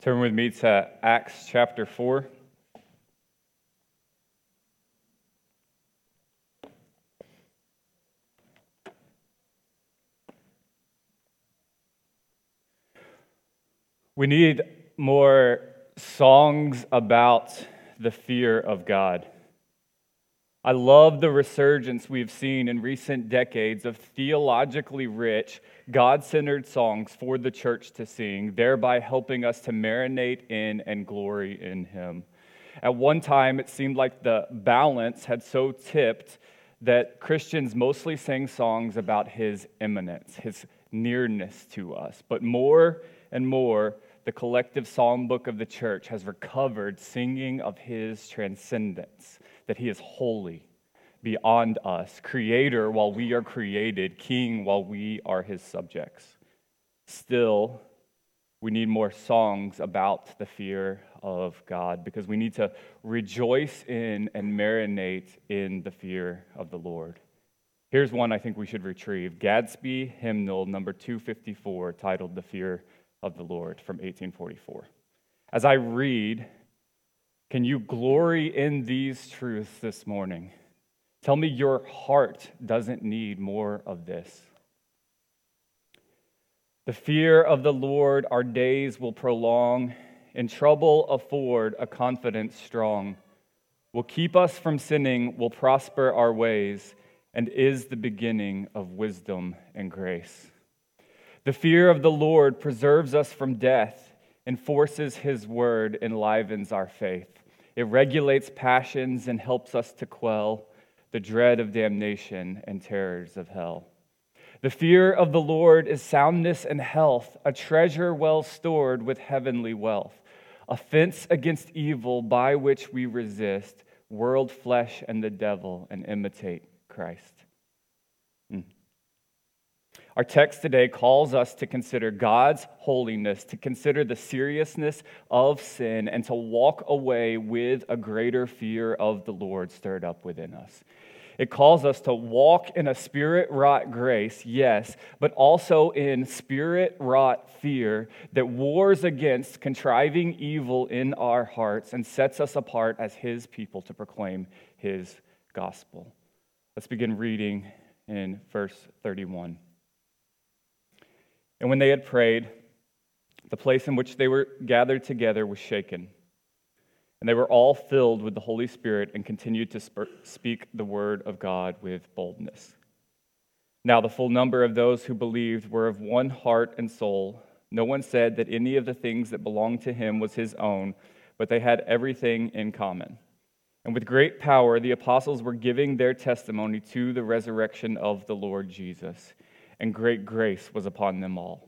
Turn with me to Acts chapter 4. We need more songs about the fear of God. I love the resurgence we've seen in recent decades of theologically rich, God centered songs for the church to sing, thereby helping us to marinate in and glory in Him. At one time, it seemed like the balance had so tipped that Christians mostly sang songs about His immanence, His nearness to us. But more and more, the collective psalm book of the church has recovered singing of his transcendence, that he is holy, beyond us, creator while we are created, king while we are his subjects. Still, we need more songs about the fear of God because we need to rejoice in and marinate in the fear of the Lord. Here's one I think we should retrieve Gadsby hymnal number 254, titled The Fear of the Lord from 1844. As I read, can you glory in these truths this morning? Tell me your heart doesn't need more of this. The fear of the Lord our days will prolong, in trouble afford a confidence strong, will keep us from sinning, will prosper our ways, and is the beginning of wisdom and grace. The fear of the Lord preserves us from death, enforces his word, enlivens our faith. It regulates passions and helps us to quell the dread of damnation and terrors of hell. The fear of the Lord is soundness and health, a treasure well stored with heavenly wealth, a fence against evil by which we resist world, flesh, and the devil and imitate Christ. Hmm. Our text today calls us to consider God's holiness, to consider the seriousness of sin, and to walk away with a greater fear of the Lord stirred up within us. It calls us to walk in a spirit wrought grace, yes, but also in spirit wrought fear that wars against contriving evil in our hearts and sets us apart as His people to proclaim His gospel. Let's begin reading in verse 31. And when they had prayed, the place in which they were gathered together was shaken. And they were all filled with the Holy Spirit and continued to speak the word of God with boldness. Now, the full number of those who believed were of one heart and soul. No one said that any of the things that belonged to him was his own, but they had everything in common. And with great power, the apostles were giving their testimony to the resurrection of the Lord Jesus and great grace was upon them all.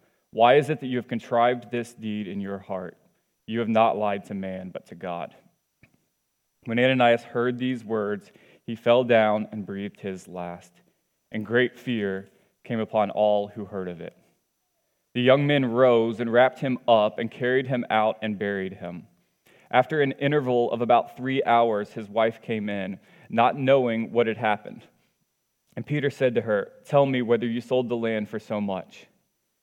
Why is it that you have contrived this deed in your heart? You have not lied to man, but to God. When Ananias heard these words, he fell down and breathed his last, and great fear came upon all who heard of it. The young men rose and wrapped him up and carried him out and buried him. After an interval of about three hours, his wife came in, not knowing what had happened. And Peter said to her, Tell me whether you sold the land for so much.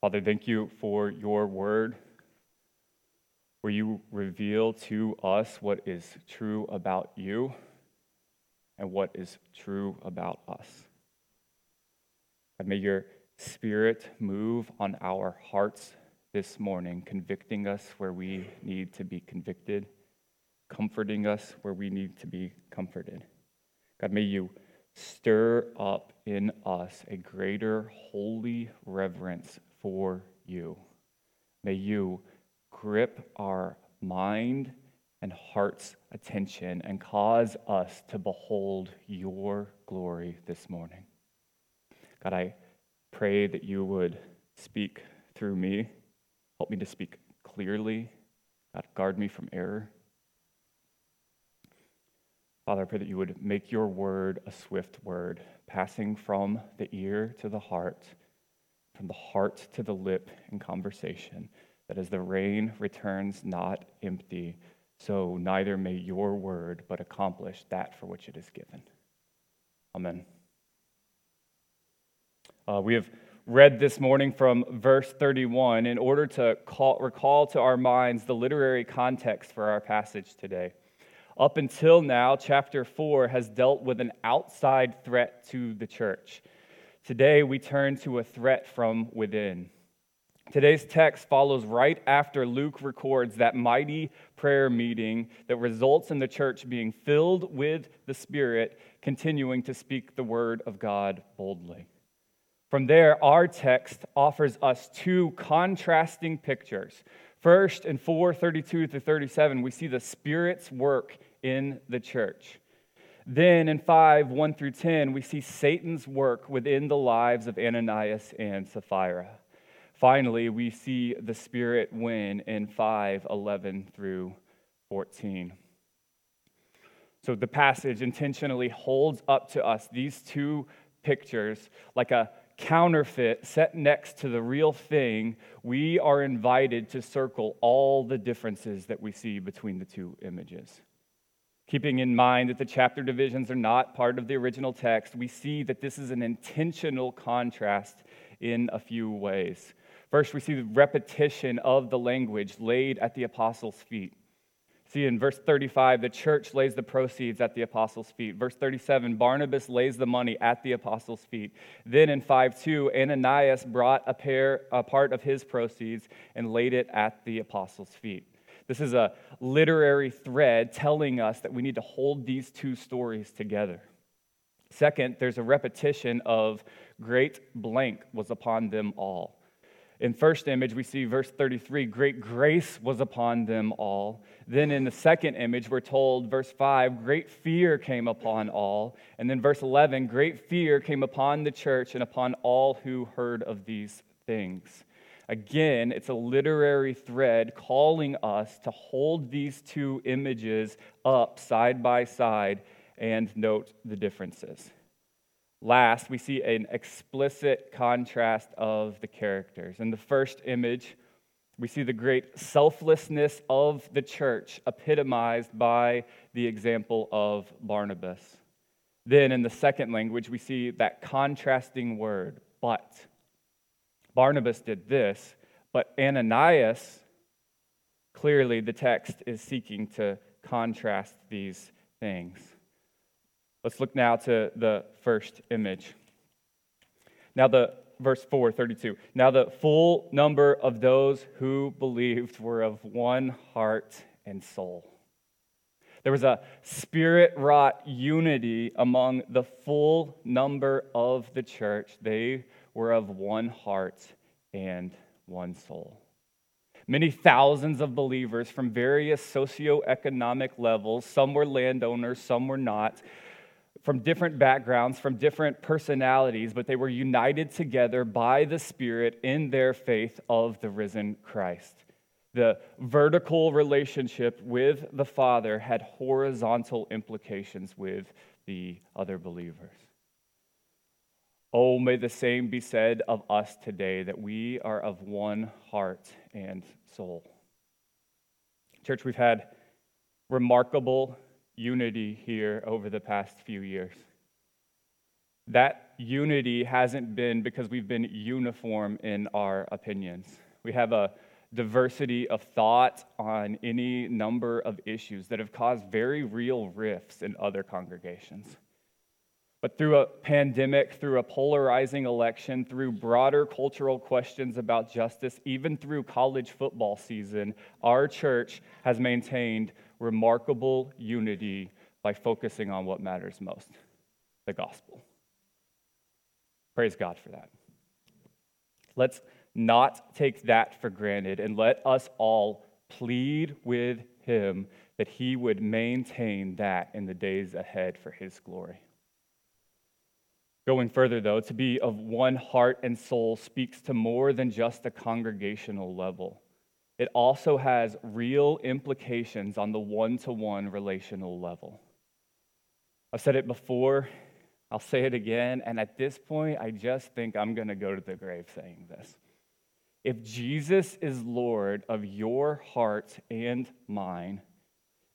Father, thank you for your word, where you reveal to us what is true about you and what is true about us. And may your Spirit, move on our hearts this morning, convicting us where we need to be convicted, comforting us where we need to be comforted. God, may you stir up in us a greater holy reverence for you. May you grip our mind and heart's attention and cause us to behold your glory this morning. God, I pray that you would speak through me. Help me to speak clearly. God, guard me from error. Father, I pray that you would make your word a swift word, passing from the ear to the heart, from the heart to the lip in conversation, that as the rain returns not empty, so neither may your word but accomplish that for which it is given. Amen. Uh, we have read this morning from verse 31 in order to call, recall to our minds the literary context for our passage today. Up until now, chapter 4 has dealt with an outside threat to the church. Today, we turn to a threat from within. Today's text follows right after Luke records that mighty prayer meeting that results in the church being filled with the Spirit, continuing to speak the word of God boldly. From there, our text offers us two contrasting pictures. First, in 432 to 37, we see the Spirit's work in the church. Then in 5, 1 through 10, we see Satan's work within the lives of Ananias and Sapphira. Finally, we see the Spirit win in 5, 11 through 14. So the passage intentionally holds up to us these two pictures like a counterfeit set next to the real thing, we are invited to circle all the differences that we see between the two images. Keeping in mind that the chapter divisions are not part of the original text, we see that this is an intentional contrast in a few ways. First, we see the repetition of the language laid at the apostles' feet. See, in verse 35, the church lays the proceeds at the apostles' feet. Verse 37, Barnabas lays the money at the apostles' feet. Then in 5 2, Ananias brought a, pair, a part of his proceeds and laid it at the apostles' feet. This is a literary thread telling us that we need to hold these two stories together. Second, there's a repetition of great blank was upon them all. In first image, we see verse 33 great grace was upon them all. Then in the second image, we're told, verse 5, great fear came upon all. And then verse 11, great fear came upon the church and upon all who heard of these things. Again, it's a literary thread calling us to hold these two images up side by side and note the differences. Last, we see an explicit contrast of the characters. In the first image, we see the great selflessness of the church epitomized by the example of Barnabas. Then, in the second language, we see that contrasting word, but. Barnabas did this, but Ananias, clearly the text is seeking to contrast these things. Let's look now to the first image. Now, the verse 4, 32. Now, the full number of those who believed were of one heart and soul. There was a spirit wrought unity among the full number of the church. They were of one heart and one soul. Many thousands of believers from various socioeconomic levels, some were landowners, some were not, from different backgrounds, from different personalities, but they were united together by the Spirit in their faith of the risen Christ. The vertical relationship with the Father had horizontal implications with the other believers. Oh, may the same be said of us today that we are of one heart and soul. Church, we've had remarkable unity here over the past few years. That unity hasn't been because we've been uniform in our opinions. We have a diversity of thought on any number of issues that have caused very real rifts in other congregations. But through a pandemic, through a polarizing election, through broader cultural questions about justice, even through college football season, our church has maintained remarkable unity by focusing on what matters most the gospel. Praise God for that. Let's not take that for granted and let us all plead with Him that He would maintain that in the days ahead for His glory. Going further, though, to be of one heart and soul speaks to more than just the congregational level. It also has real implications on the one to one relational level. I've said it before, I'll say it again, and at this point, I just think I'm going to go to the grave saying this. If Jesus is Lord of your heart and mine,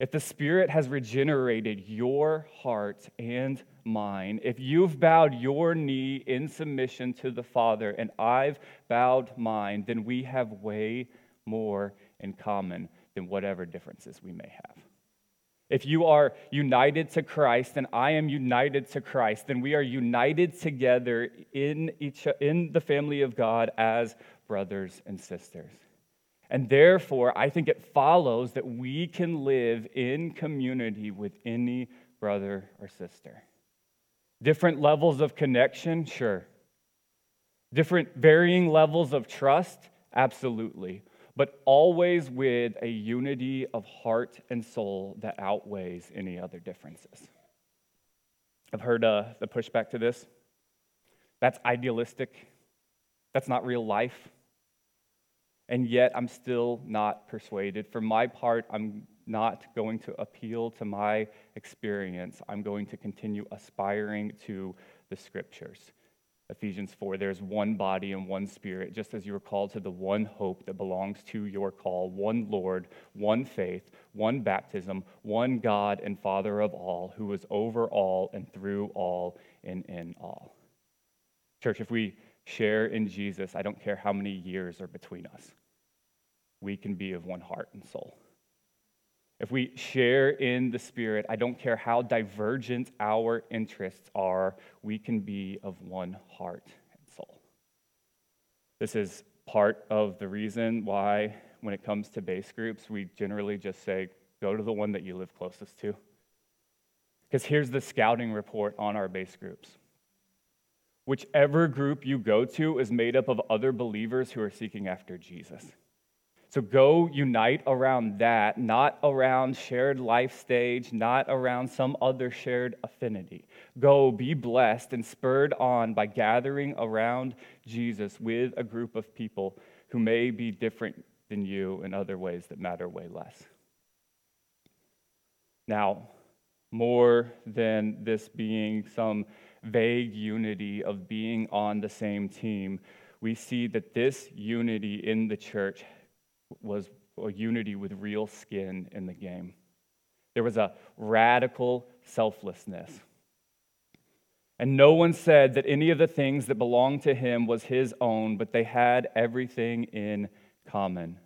if the Spirit has regenerated your heart and mine, if you've bowed your knee in submission to the Father and I've bowed mine, then we have way more in common than whatever differences we may have. If you are united to Christ and I am united to Christ, then we are united together in, each, in the family of God as brothers and sisters. And therefore, I think it follows that we can live in community with any brother or sister. Different levels of connection, sure. Different varying levels of trust, absolutely. But always with a unity of heart and soul that outweighs any other differences. I've heard uh, the pushback to this. That's idealistic. That's not real life and yet I'm still not persuaded. For my part, I'm not going to appeal to my experience. I'm going to continue aspiring to the scriptures. Ephesians 4 there's one body and one spirit, just as you are called to the one hope that belongs to your call one Lord, one faith, one baptism, one God and Father of all, who is over all and through all and in all. Church, if we share in Jesus, I don't care how many years are between us, we can be of one heart and soul. If we share in the Spirit, I don't care how divergent our interests are, we can be of one heart and soul. This is part of the reason why, when it comes to base groups, we generally just say, go to the one that you live closest to. Because here's the scouting report on our base groups whichever group you go to is made up of other believers who are seeking after Jesus. So go unite around that, not around shared life stage, not around some other shared affinity. Go be blessed and spurred on by gathering around Jesus with a group of people who may be different than you in other ways that matter way less. Now, more than this being some vague unity of being on the same team, we see that this unity in the church was a unity with real skin in the game. There was a radical selflessness. And no one said that any of the things that belonged to him was his own, but they had everything in common.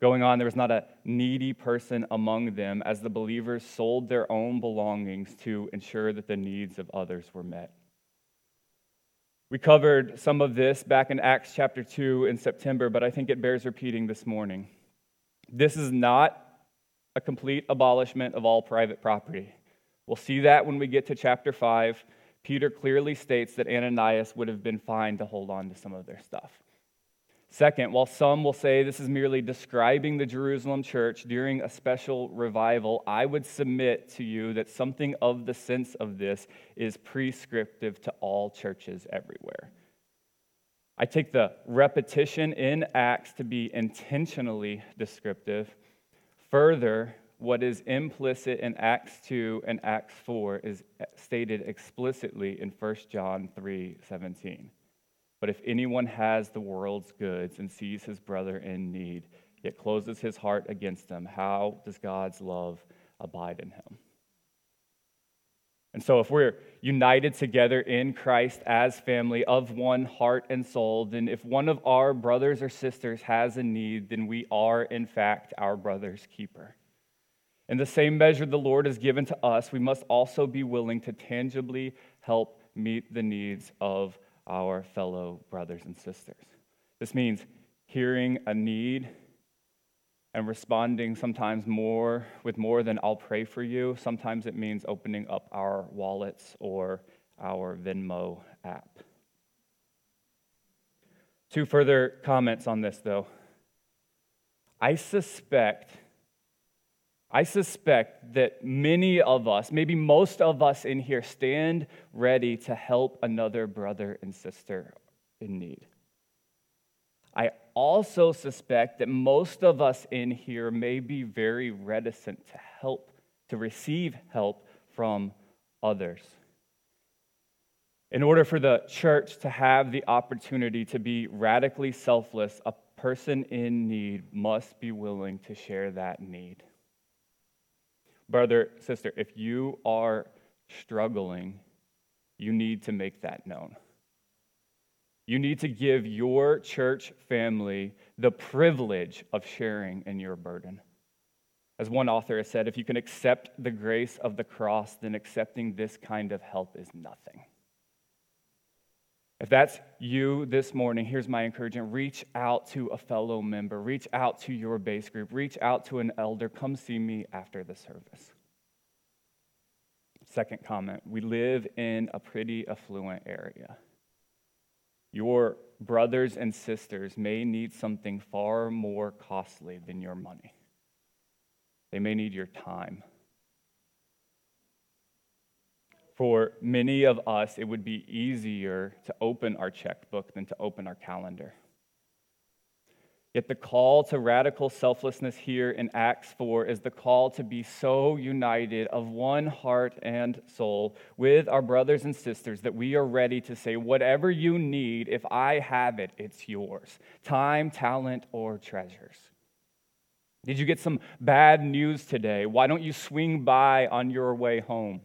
Going on, there was not a needy person among them as the believers sold their own belongings to ensure that the needs of others were met. We covered some of this back in Acts chapter 2 in September, but I think it bears repeating this morning. This is not a complete abolishment of all private property. We'll see that when we get to chapter 5. Peter clearly states that Ananias would have been fine to hold on to some of their stuff. Second, while some will say this is merely describing the Jerusalem church during a special revival, I would submit to you that something of the sense of this is prescriptive to all churches everywhere. I take the repetition in Acts to be intentionally descriptive. Further, what is implicit in Acts 2 and Acts 4 is stated explicitly in 1 John 3:17. But if anyone has the world's goods and sees his brother in need, yet closes his heart against him, how does God's love abide in him? And so, if we're united together in Christ as family of one heart and soul, then if one of our brothers or sisters has a need, then we are, in fact, our brother's keeper. In the same measure the Lord has given to us, we must also be willing to tangibly help meet the needs of our fellow brothers and sisters. This means hearing a need and responding sometimes more with more than I'll pray for you. Sometimes it means opening up our wallets or our Venmo app. Two further comments on this, though. I suspect, I suspect that many of us, maybe most of us in here, stand ready to help another brother and sister in need. I also suspect that most of us in here may be very reticent to help, to receive help from others. In order for the church to have the opportunity to be radically selfless, a person in need must be willing to share that need. Brother, sister, if you are struggling, you need to make that known. You need to give your church family the privilege of sharing in your burden. As one author has said, if you can accept the grace of the cross, then accepting this kind of help is nothing. If that's you this morning, here's my encouragement reach out to a fellow member, reach out to your base group, reach out to an elder. Come see me after the service. Second comment we live in a pretty affluent area. Your brothers and sisters may need something far more costly than your money. They may need your time. For many of us, it would be easier to open our checkbook than to open our calendar. Yet the call to radical selflessness here in Acts 4 is the call to be so united of one heart and soul with our brothers and sisters that we are ready to say, whatever you need, if I have it, it's yours time, talent, or treasures. Did you get some bad news today? Why don't you swing by on your way home?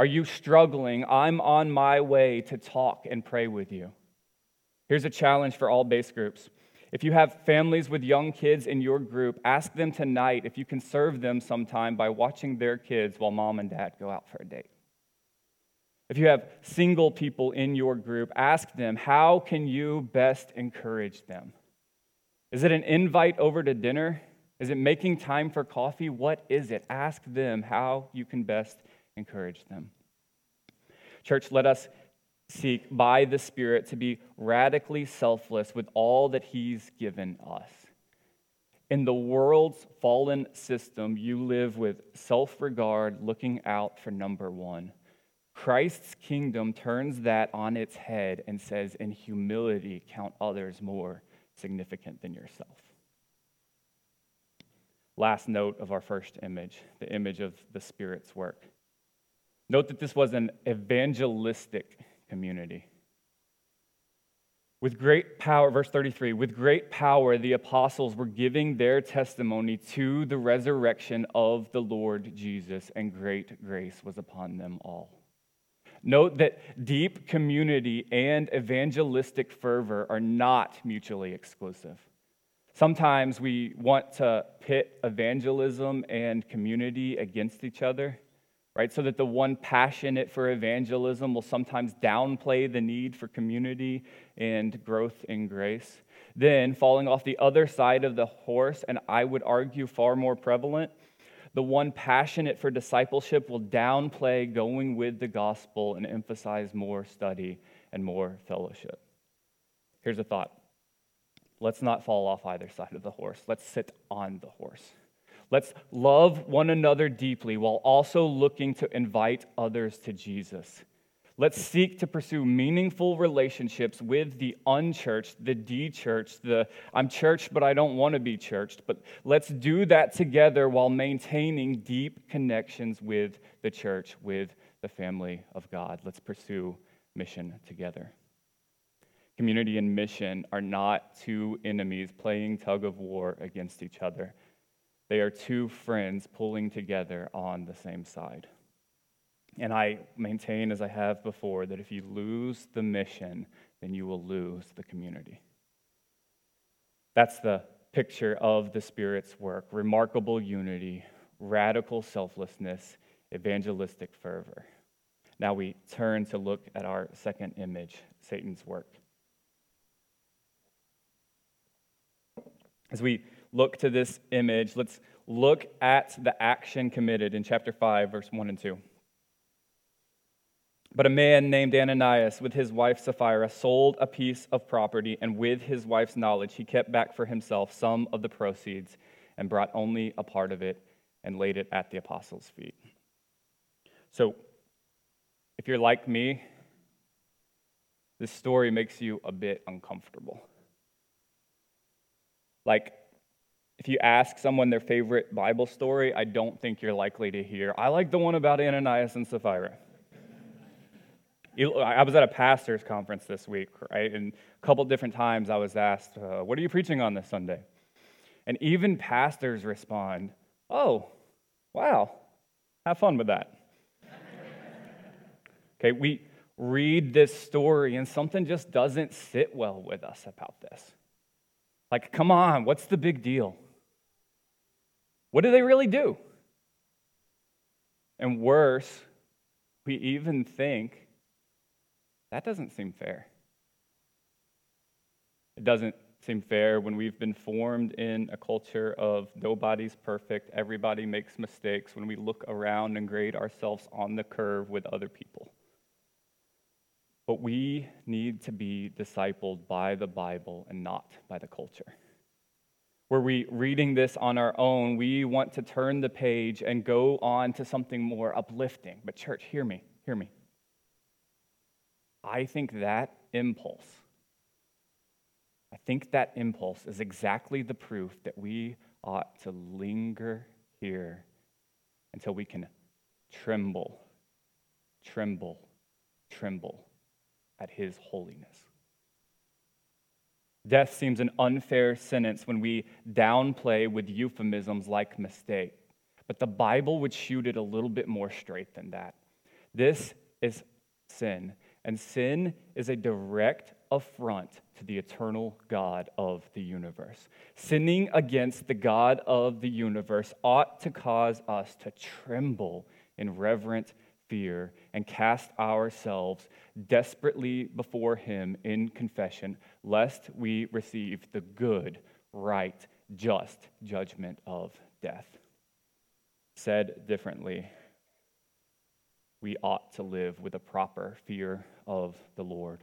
Are you struggling? I'm on my way to talk and pray with you. Here's a challenge for all base groups. If you have families with young kids in your group, ask them tonight if you can serve them sometime by watching their kids while mom and dad go out for a date. If you have single people in your group, ask them, how can you best encourage them? Is it an invite over to dinner? Is it making time for coffee? What is it? Ask them how you can best encourage them. Church, let us seek by the Spirit to be radically selfless with all that He's given us. In the world's fallen system, you live with self regard, looking out for number one. Christ's kingdom turns that on its head and says, in humility, count others more significant than yourself. Last note of our first image, the image of the Spirit's work. Note that this was an evangelistic community. With great power, verse 33, with great power, the apostles were giving their testimony to the resurrection of the Lord Jesus, and great grace was upon them all. Note that deep community and evangelistic fervor are not mutually exclusive. Sometimes we want to pit evangelism and community against each other right? So that the one passionate for evangelism will sometimes downplay the need for community and growth in grace. Then, falling off the other side of the horse, and I would argue far more prevalent, the one passionate for discipleship will downplay going with the gospel and emphasize more study and more fellowship. Here's a thought let's not fall off either side of the horse, let's sit on the horse. Let's love one another deeply while also looking to invite others to Jesus. Let's seek to pursue meaningful relationships with the unchurched, the de-churched, the I'm churched but I don't want to be churched. But let's do that together while maintaining deep connections with the church, with the family of God. Let's pursue mission together. Community and mission are not two enemies playing tug of war against each other. They are two friends pulling together on the same side. And I maintain, as I have before, that if you lose the mission, then you will lose the community. That's the picture of the Spirit's work remarkable unity, radical selflessness, evangelistic fervor. Now we turn to look at our second image Satan's work. As we look to this image, let's look at the action committed in chapter 5, verse 1 and 2. But a man named Ananias, with his wife Sapphira, sold a piece of property, and with his wife's knowledge, he kept back for himself some of the proceeds and brought only a part of it and laid it at the apostles' feet. So, if you're like me, this story makes you a bit uncomfortable. Like, if you ask someone their favorite Bible story, I don't think you're likely to hear, I like the one about Ananias and Sapphira. I was at a pastor's conference this week, right? And a couple different times I was asked, uh, What are you preaching on this Sunday? And even pastors respond, Oh, wow, have fun with that. okay, we read this story and something just doesn't sit well with us about this. Like, come on, what's the big deal? What do they really do? And worse, we even think that doesn't seem fair. It doesn't seem fair when we've been formed in a culture of nobody's perfect, everybody makes mistakes, when we look around and grade ourselves on the curve with other people. But we need to be discipled by the Bible and not by the culture. Were we reading this on our own, we want to turn the page and go on to something more uplifting. But, church, hear me, hear me. I think that impulse, I think that impulse is exactly the proof that we ought to linger here until we can tremble, tremble, tremble at his holiness. Death seems an unfair sentence when we downplay with euphemisms like mistake. But the Bible would shoot it a little bit more straight than that. This is sin. And sin is a direct affront to the eternal God of the universe. Sinning against the God of the universe ought to cause us to tremble in reverent fear and cast ourselves desperately before Him in confession, lest we receive the good, right, just judgment of death. Said differently, we ought to live with a proper fear of the Lord.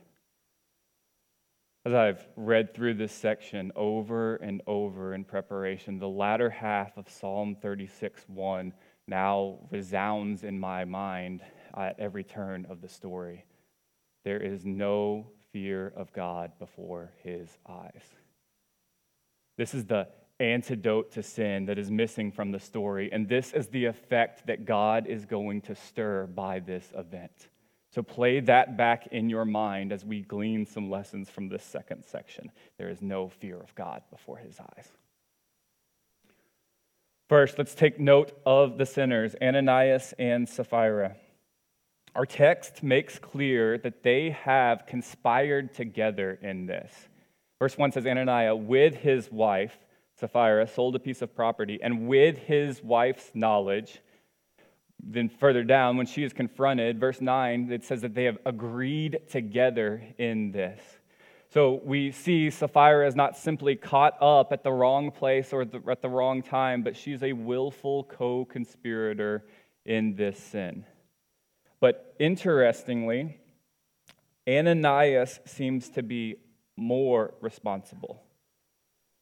As I've read through this section over and over in preparation, the latter half of Psalm 36 1 now resounds in my mind at every turn of the story. There is no fear of God before his eyes. This is the antidote to sin that is missing from the story. And this is the effect that God is going to stir by this event. So play that back in your mind as we glean some lessons from this second section. There is no fear of God before his eyes. First, let's take note of the sinners, Ananias and Sapphira. Our text makes clear that they have conspired together in this. Verse 1 says Ananias, with his wife, Sapphira sold a piece of property, and with his wife's knowledge, then further down, when she is confronted, verse 9, it says that they have agreed together in this. So we see Sapphira is not simply caught up at the wrong place or at the wrong time, but she's a willful co conspirator in this sin. But interestingly, Ananias seems to be more responsible.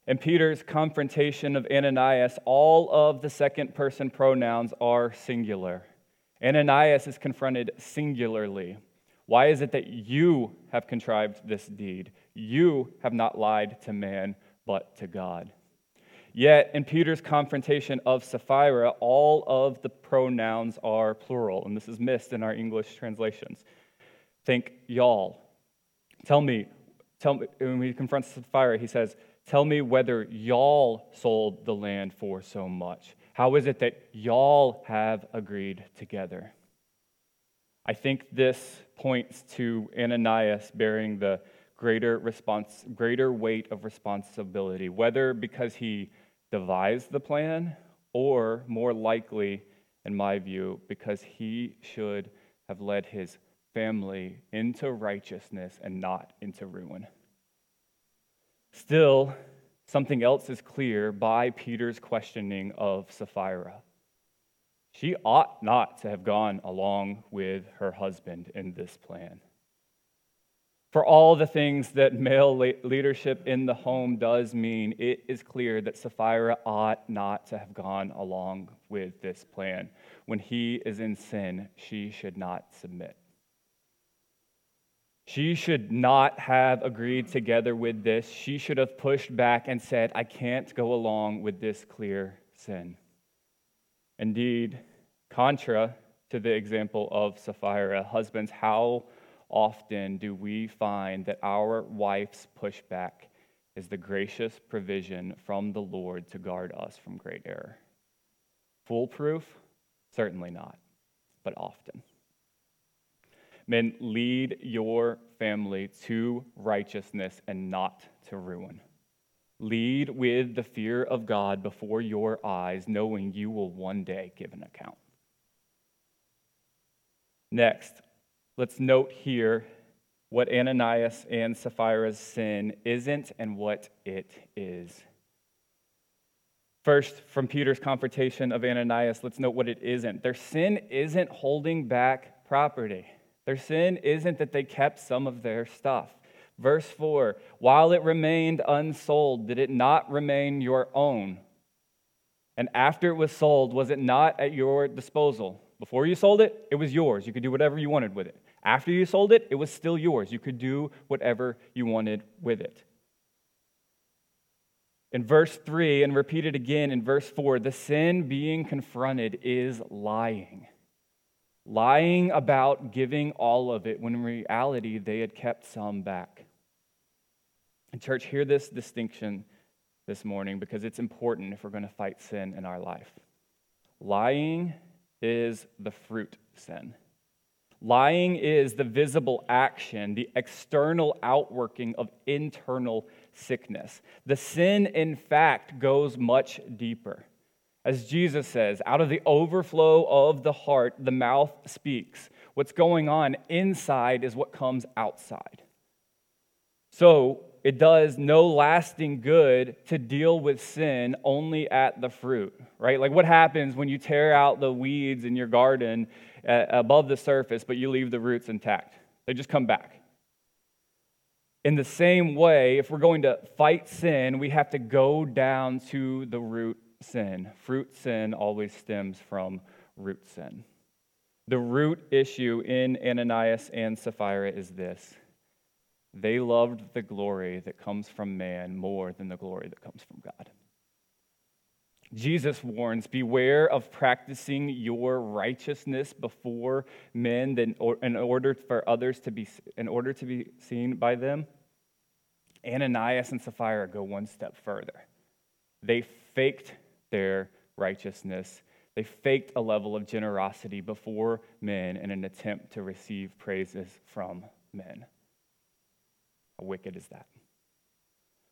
In Peter's confrontation of Ananias, all of the second person pronouns are singular. Ananias is confronted singularly. Why is it that you have contrived this deed? You have not lied to man, but to God. Yet, in Peter's confrontation of Sapphira, all of the pronouns are plural, and this is missed in our English translations. Think y'all. Tell me, tell me, when he confronts Sapphira, he says, Tell me whether y'all sold the land for so much. How is it that y'all have agreed together? I think this points to Ananias bearing the greater response, greater weight of responsibility, whether because he devised the plan or more likely, in my view, because he should have led his family into righteousness and not into ruin. Still, something else is clear by Peter's questioning of Sapphira. She ought not to have gone along with her husband in this plan. For all the things that male leadership in the home does mean, it is clear that Sapphira ought not to have gone along with this plan. When he is in sin, she should not submit. She should not have agreed together with this. She should have pushed back and said, I can't go along with this clear sin. Indeed, contra to the example of Sapphira, husbands, how often do we find that our wife's pushback is the gracious provision from the Lord to guard us from great error? Foolproof? Certainly not, but often. Men, lead your family to righteousness and not to ruin. Lead with the fear of God before your eyes, knowing you will one day give an account. Next, let's note here what Ananias and Sapphira's sin isn't and what it is. First, from Peter's confrontation of Ananias, let's note what it isn't. Their sin isn't holding back property. Their sin isn't that they kept some of their stuff. Verse 4 While it remained unsold, did it not remain your own? And after it was sold, was it not at your disposal? Before you sold it, it was yours. You could do whatever you wanted with it. After you sold it, it was still yours. You could do whatever you wanted with it. In verse 3, and repeated again in verse 4, the sin being confronted is lying lying about giving all of it when in reality they had kept some back. And, church, hear this distinction this morning because it's important if we're going to fight sin in our life. Lying is the fruit sin. Lying is the visible action, the external outworking of internal sickness. The sin, in fact, goes much deeper. As Jesus says, out of the overflow of the heart, the mouth speaks. What's going on inside is what comes outside. So it does no lasting good to deal with sin only at the fruit, right? Like what happens when you tear out the weeds in your garden above the surface, but you leave the roots intact? They just come back. In the same way, if we're going to fight sin, we have to go down to the root sin. Fruit sin always stems from root sin. The root issue in Ananias and Sapphira is this they loved the glory that comes from man more than the glory that comes from God. Jesus warns, Beware of practicing your righteousness before men in order for others to be, in order to be seen by them. Ananias and Sapphira go one step further. They faked their righteousness. They faked a level of generosity before men in an attempt to receive praises from men. How wicked is that?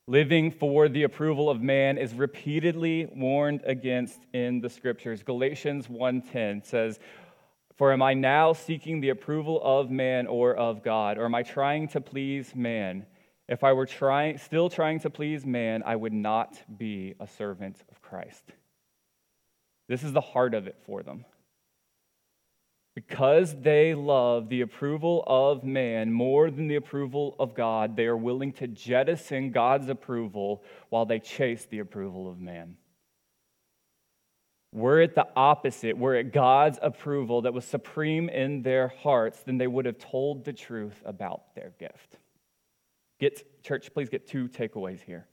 Living for the approval of man is repeatedly warned against in the scriptures. Galatians 1:10 says, "For am I now seeking the approval of man or of God, or am I trying to please man? If I were trying, still trying to please man, I would not be a servant of Christ. This is the heart of it for them. Because they love the approval of man more than the approval of God, they are willing to jettison God's approval while they chase the approval of man. were it the opposite, were it God's approval that was supreme in their hearts, then they would have told the truth about their gift. Get, church, please get two takeaways here.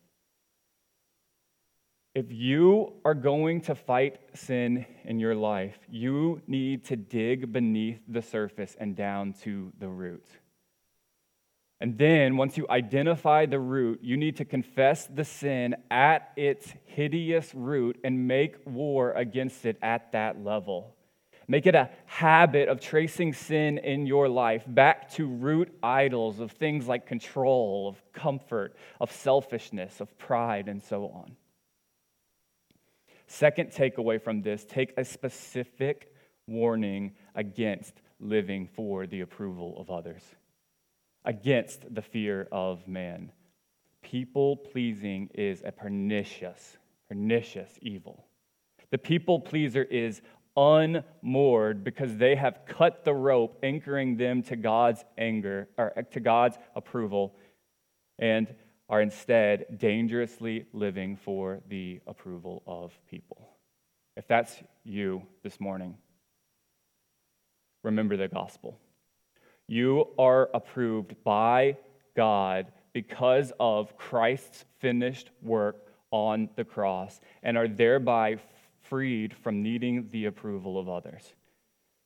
If you are going to fight sin in your life, you need to dig beneath the surface and down to the root. And then, once you identify the root, you need to confess the sin at its hideous root and make war against it at that level. Make it a habit of tracing sin in your life back to root idols of things like control, of comfort, of selfishness, of pride, and so on. Second takeaway from this take a specific warning against living for the approval of others, against the fear of man. People pleasing is a pernicious, pernicious evil. The people pleaser is unmoored because they have cut the rope anchoring them to God's anger or to God's approval and are instead dangerously living for the approval of people. If that's you this morning, remember the gospel. You are approved by God because of Christ's finished work on the cross and are thereby freed from needing the approval of others.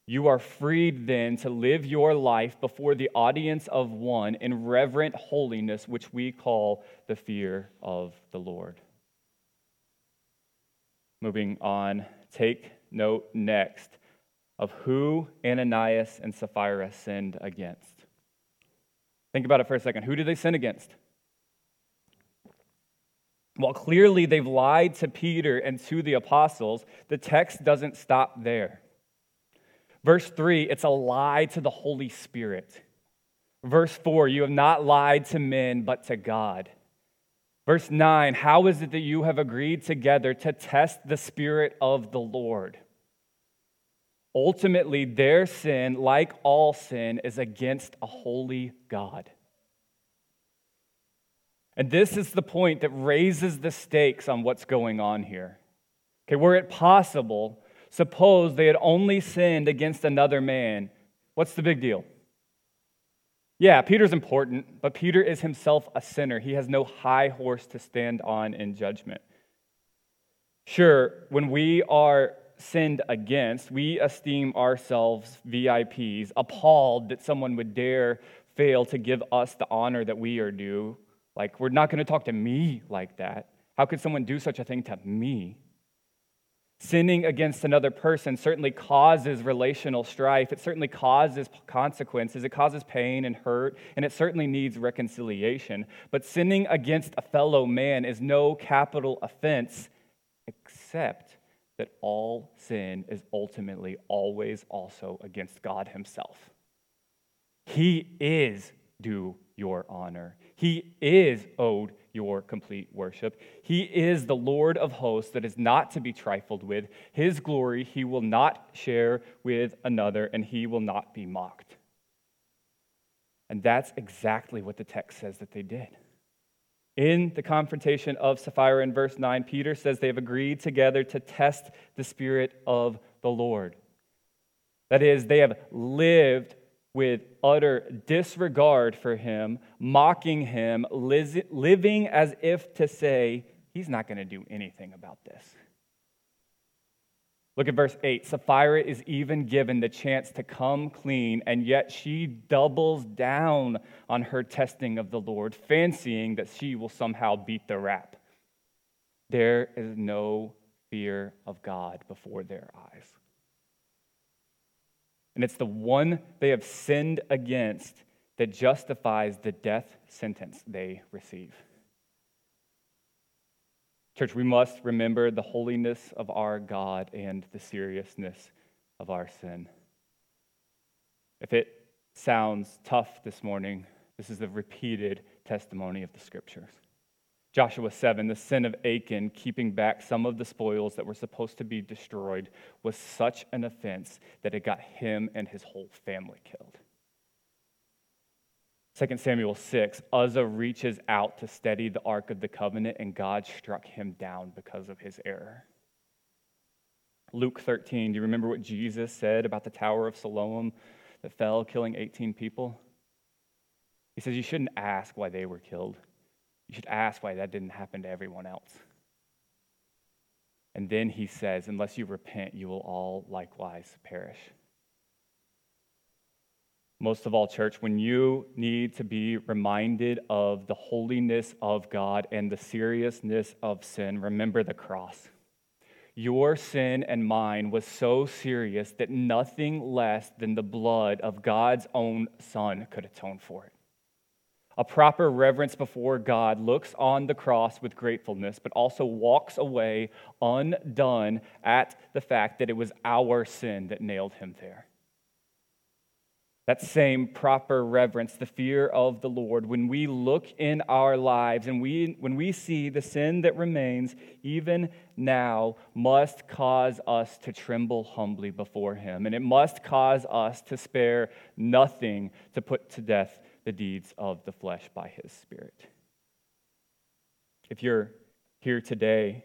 You are freed then to live your life before the audience of one in reverent holiness, which we call the fear of the Lord. Moving on, take note next of who Ananias and Sapphira sinned against. Think about it for a second. Who did they sin against? Well, clearly they've lied to Peter and to the apostles. The text doesn't stop there. Verse 3, it's a lie to the Holy Spirit. Verse 4, you have not lied to men, but to God. Verse 9, how is it that you have agreed together to test the Spirit of the Lord? Ultimately, their sin, like all sin, is against a holy God. And this is the point that raises the stakes on what's going on here. Okay, were it possible Suppose they had only sinned against another man. What's the big deal? Yeah, Peter's important, but Peter is himself a sinner. He has no high horse to stand on in judgment. Sure, when we are sinned against, we esteem ourselves VIPs, appalled that someone would dare fail to give us the honor that we are due. Like, we're not going to talk to me like that. How could someone do such a thing to me? Sinning against another person certainly causes relational strife. It certainly causes consequences. It causes pain and hurt, and it certainly needs reconciliation. But sinning against a fellow man is no capital offense, except that all sin is ultimately always also against God Himself. He is due your honor, He is owed your complete worship. He is the Lord of hosts that is not to be trifled with. His glory he will not share with another, and he will not be mocked. And that's exactly what the text says that they did. In the confrontation of Sapphira in verse 9, Peter says they have agreed together to test the Spirit of the Lord. That is, they have lived with utter disregard for him, mocking him, living as if to say, he's not going to do anything about this. Look at verse 8. Sapphira is even given the chance to come clean, and yet she doubles down on her testing of the Lord, fancying that she will somehow beat the rap. There is no fear of God before their eyes. And it's the one they have sinned against that justifies the death sentence they receive. Church, we must remember the holiness of our God and the seriousness of our sin. If it sounds tough this morning, this is the repeated testimony of the scriptures. Joshua 7, the sin of Achan, keeping back some of the spoils that were supposed to be destroyed, was such an offense that it got him and his whole family killed. 2 Samuel 6, Uzzah reaches out to steady the Ark of the Covenant, and God struck him down because of his error. Luke 13, do you remember what Jesus said about the Tower of Siloam that fell, killing 18 people? He says, You shouldn't ask why they were killed. You should ask why that didn't happen to everyone else. And then he says, Unless you repent, you will all likewise perish. Most of all, church, when you need to be reminded of the holiness of God and the seriousness of sin, remember the cross. Your sin and mine was so serious that nothing less than the blood of God's own Son could atone for it. A proper reverence before God looks on the cross with gratefulness, but also walks away undone at the fact that it was our sin that nailed him there. That same proper reverence, the fear of the Lord, when we look in our lives and we, when we see the sin that remains even now, must cause us to tremble humbly before Him. And it must cause us to spare nothing to put to death the deeds of the flesh by his Spirit. If you're here today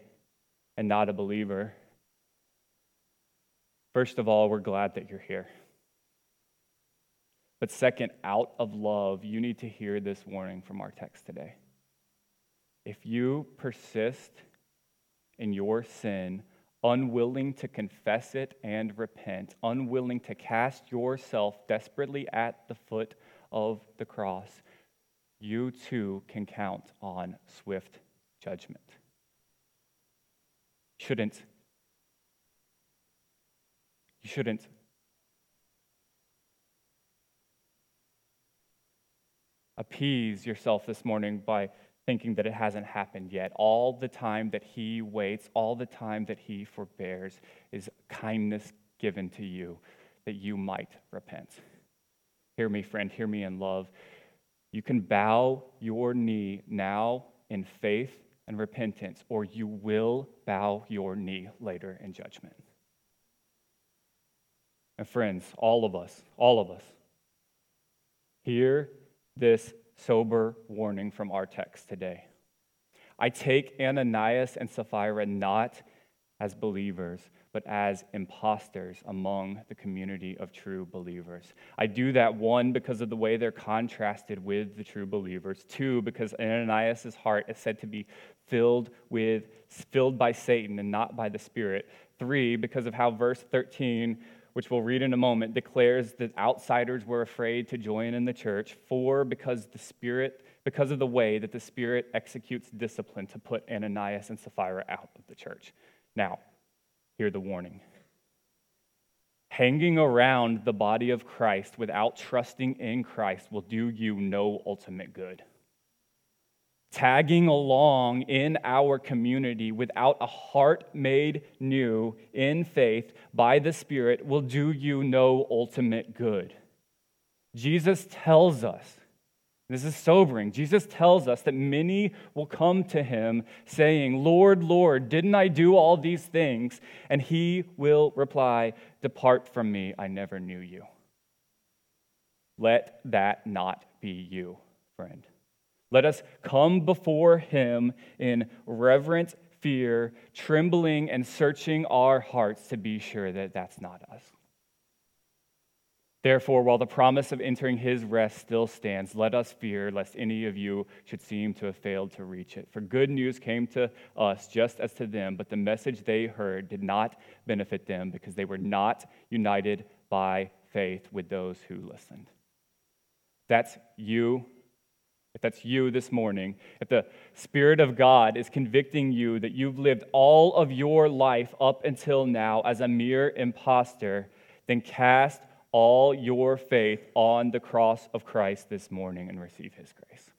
and not a believer, first of all, we're glad that you're here. But second, out of love, you need to hear this warning from our text today. If you persist in your sin, unwilling to confess it and repent, unwilling to cast yourself desperately at the foot of the cross, you too can count on swift judgment. Shouldn't you shouldn't appease yourself this morning by thinking that it hasn't happened yet. All the time that He waits, all the time that He forbears, is kindness given to you that you might repent. Hear me, friend, hear me in love. You can bow your knee now in faith and repentance, or you will bow your knee later in judgment. And friends, all of us, all of us, hear this sober warning from our text today. I take Ananias and Sapphira not as believers, but as imposters among the community of true believers. I do that, one, because of the way they're contrasted with the true believers. Two, because Ananias' heart is said to be filled with filled by Satan and not by the Spirit. Three, because of how verse 13 which we'll read in a moment, declares that outsiders were afraid to join in the church. Four, because the Spirit, because of the way that the Spirit executes discipline to put Ananias and Sapphira out of the church. Now, hear the warning. Hanging around the body of Christ without trusting in Christ will do you no ultimate good. Tagging along in our community without a heart made new in faith by the Spirit will do you no ultimate good. Jesus tells us this is sobering. Jesus tells us that many will come to him saying, Lord, Lord, didn't I do all these things? And he will reply, Depart from me, I never knew you. Let that not be you, friend. Let us come before him in reverent fear, trembling and searching our hearts to be sure that that's not us. Therefore, while the promise of entering his rest still stands, let us fear lest any of you should seem to have failed to reach it. For good news came to us just as to them, but the message they heard did not benefit them because they were not united by faith with those who listened. That's you. If that's you this morning, if the Spirit of God is convicting you that you've lived all of your life up until now as a mere impostor, then cast all your faith on the cross of Christ this morning and receive his grace.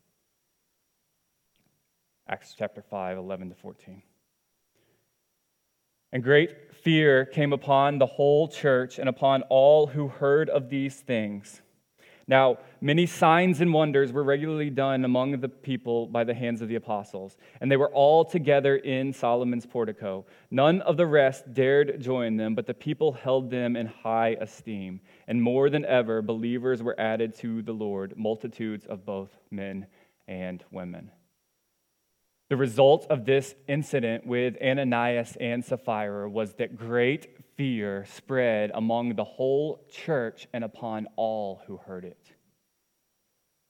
Acts chapter 5, 11 to 14. And great fear came upon the whole church and upon all who heard of these things. Now, many signs and wonders were regularly done among the people by the hands of the apostles, and they were all together in Solomon's portico. None of the rest dared join them, but the people held them in high esteem. And more than ever, believers were added to the Lord, multitudes of both men and women. The result of this incident with Ananias and Sapphira was that great fear spread among the whole church and upon all who heard it.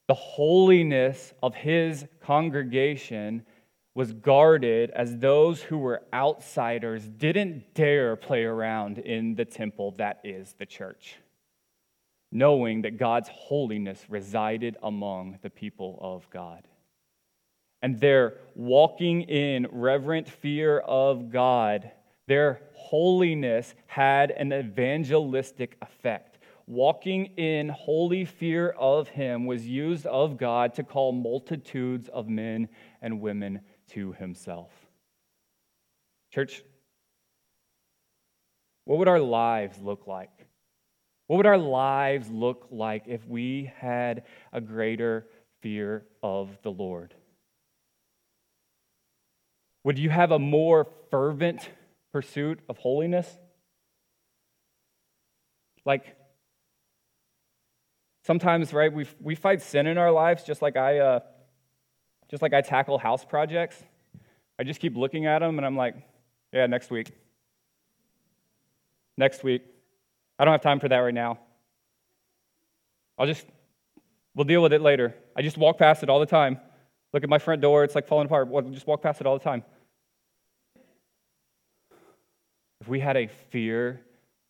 The holiness of his congregation was guarded as those who were outsiders didn't dare play around in the temple that is the church, knowing that God's holiness resided among the people of God and their walking in reverent fear of God, their holiness had an evangelistic effect. Walking in holy fear of Him was used of God to call multitudes of men and women to Himself. Church, what would our lives look like? What would our lives look like if we had a greater fear of the Lord? Would you have a more fervent pursuit of holiness? Like, sometimes, right, we, we fight sin in our lives just like I, uh, just like I tackle house projects. I just keep looking at them and I'm like, yeah, next week. Next week. I don't have time for that right now. I'll just, we'll deal with it later. I just walk past it all the time. Look at my front door, it's like falling apart. We'll just walk past it all the time. If we had a fear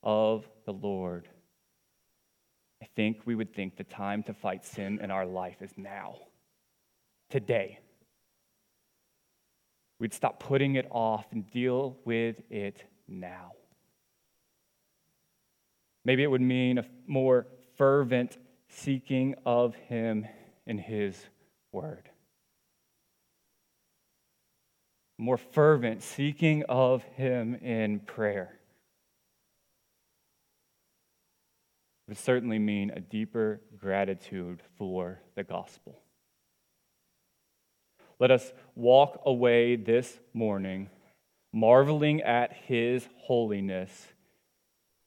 of the Lord, I think we would think the time to fight sin in our life is now, today. We'd stop putting it off and deal with it now. Maybe it would mean a more fervent seeking of Him in His Word. More fervent seeking of Him in prayer. It would certainly mean a deeper gratitude for the gospel. Let us walk away this morning marveling at His holiness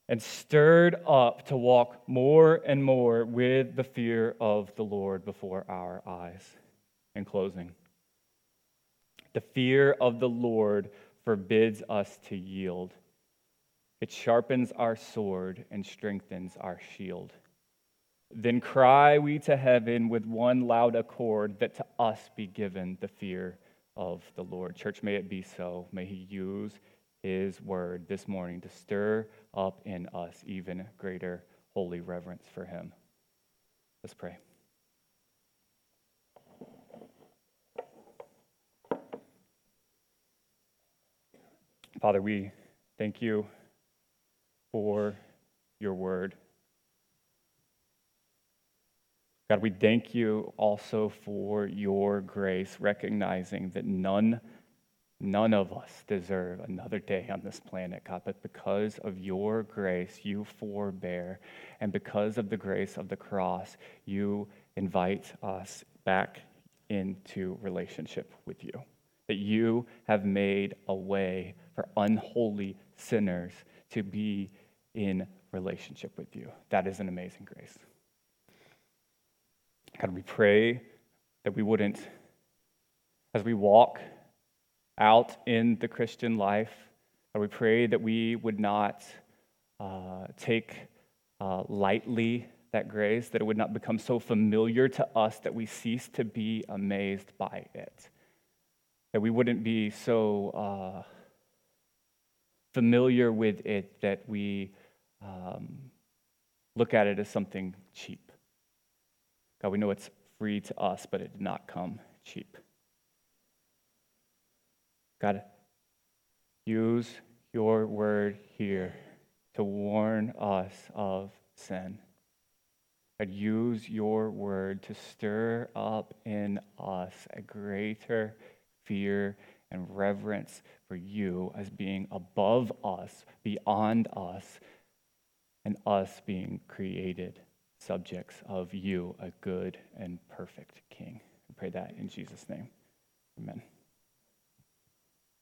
and stirred up to walk more and more with the fear of the Lord before our eyes. In closing, the fear of the Lord forbids us to yield. It sharpens our sword and strengthens our shield. Then cry we to heaven with one loud accord that to us be given the fear of the Lord. Church, may it be so. May He use His word this morning to stir up in us even greater holy reverence for Him. Let's pray. Father, we thank you for your word. God, we thank you also for your grace, recognizing that none, none of us deserve another day on this planet, God. But because of your grace, you forbear. And because of the grace of the cross, you invite us back into relationship with you. That you have made a way for unholy sinners to be in relationship with you. That is an amazing grace. God, we pray that we wouldn't, as we walk out in the Christian life, God, we pray that we would not uh, take uh, lightly that grace, that it would not become so familiar to us that we cease to be amazed by it, that we wouldn't be so. Uh, familiar with it that we um, look at it as something cheap. God, we know it's free to us, but it did not come cheap. God, use your word here to warn us of sin. God, use your word to stir up in us a greater fear and reverence for you as being above us, beyond us, and us being created subjects of you, a good and perfect King. We pray that in Jesus' name. Amen.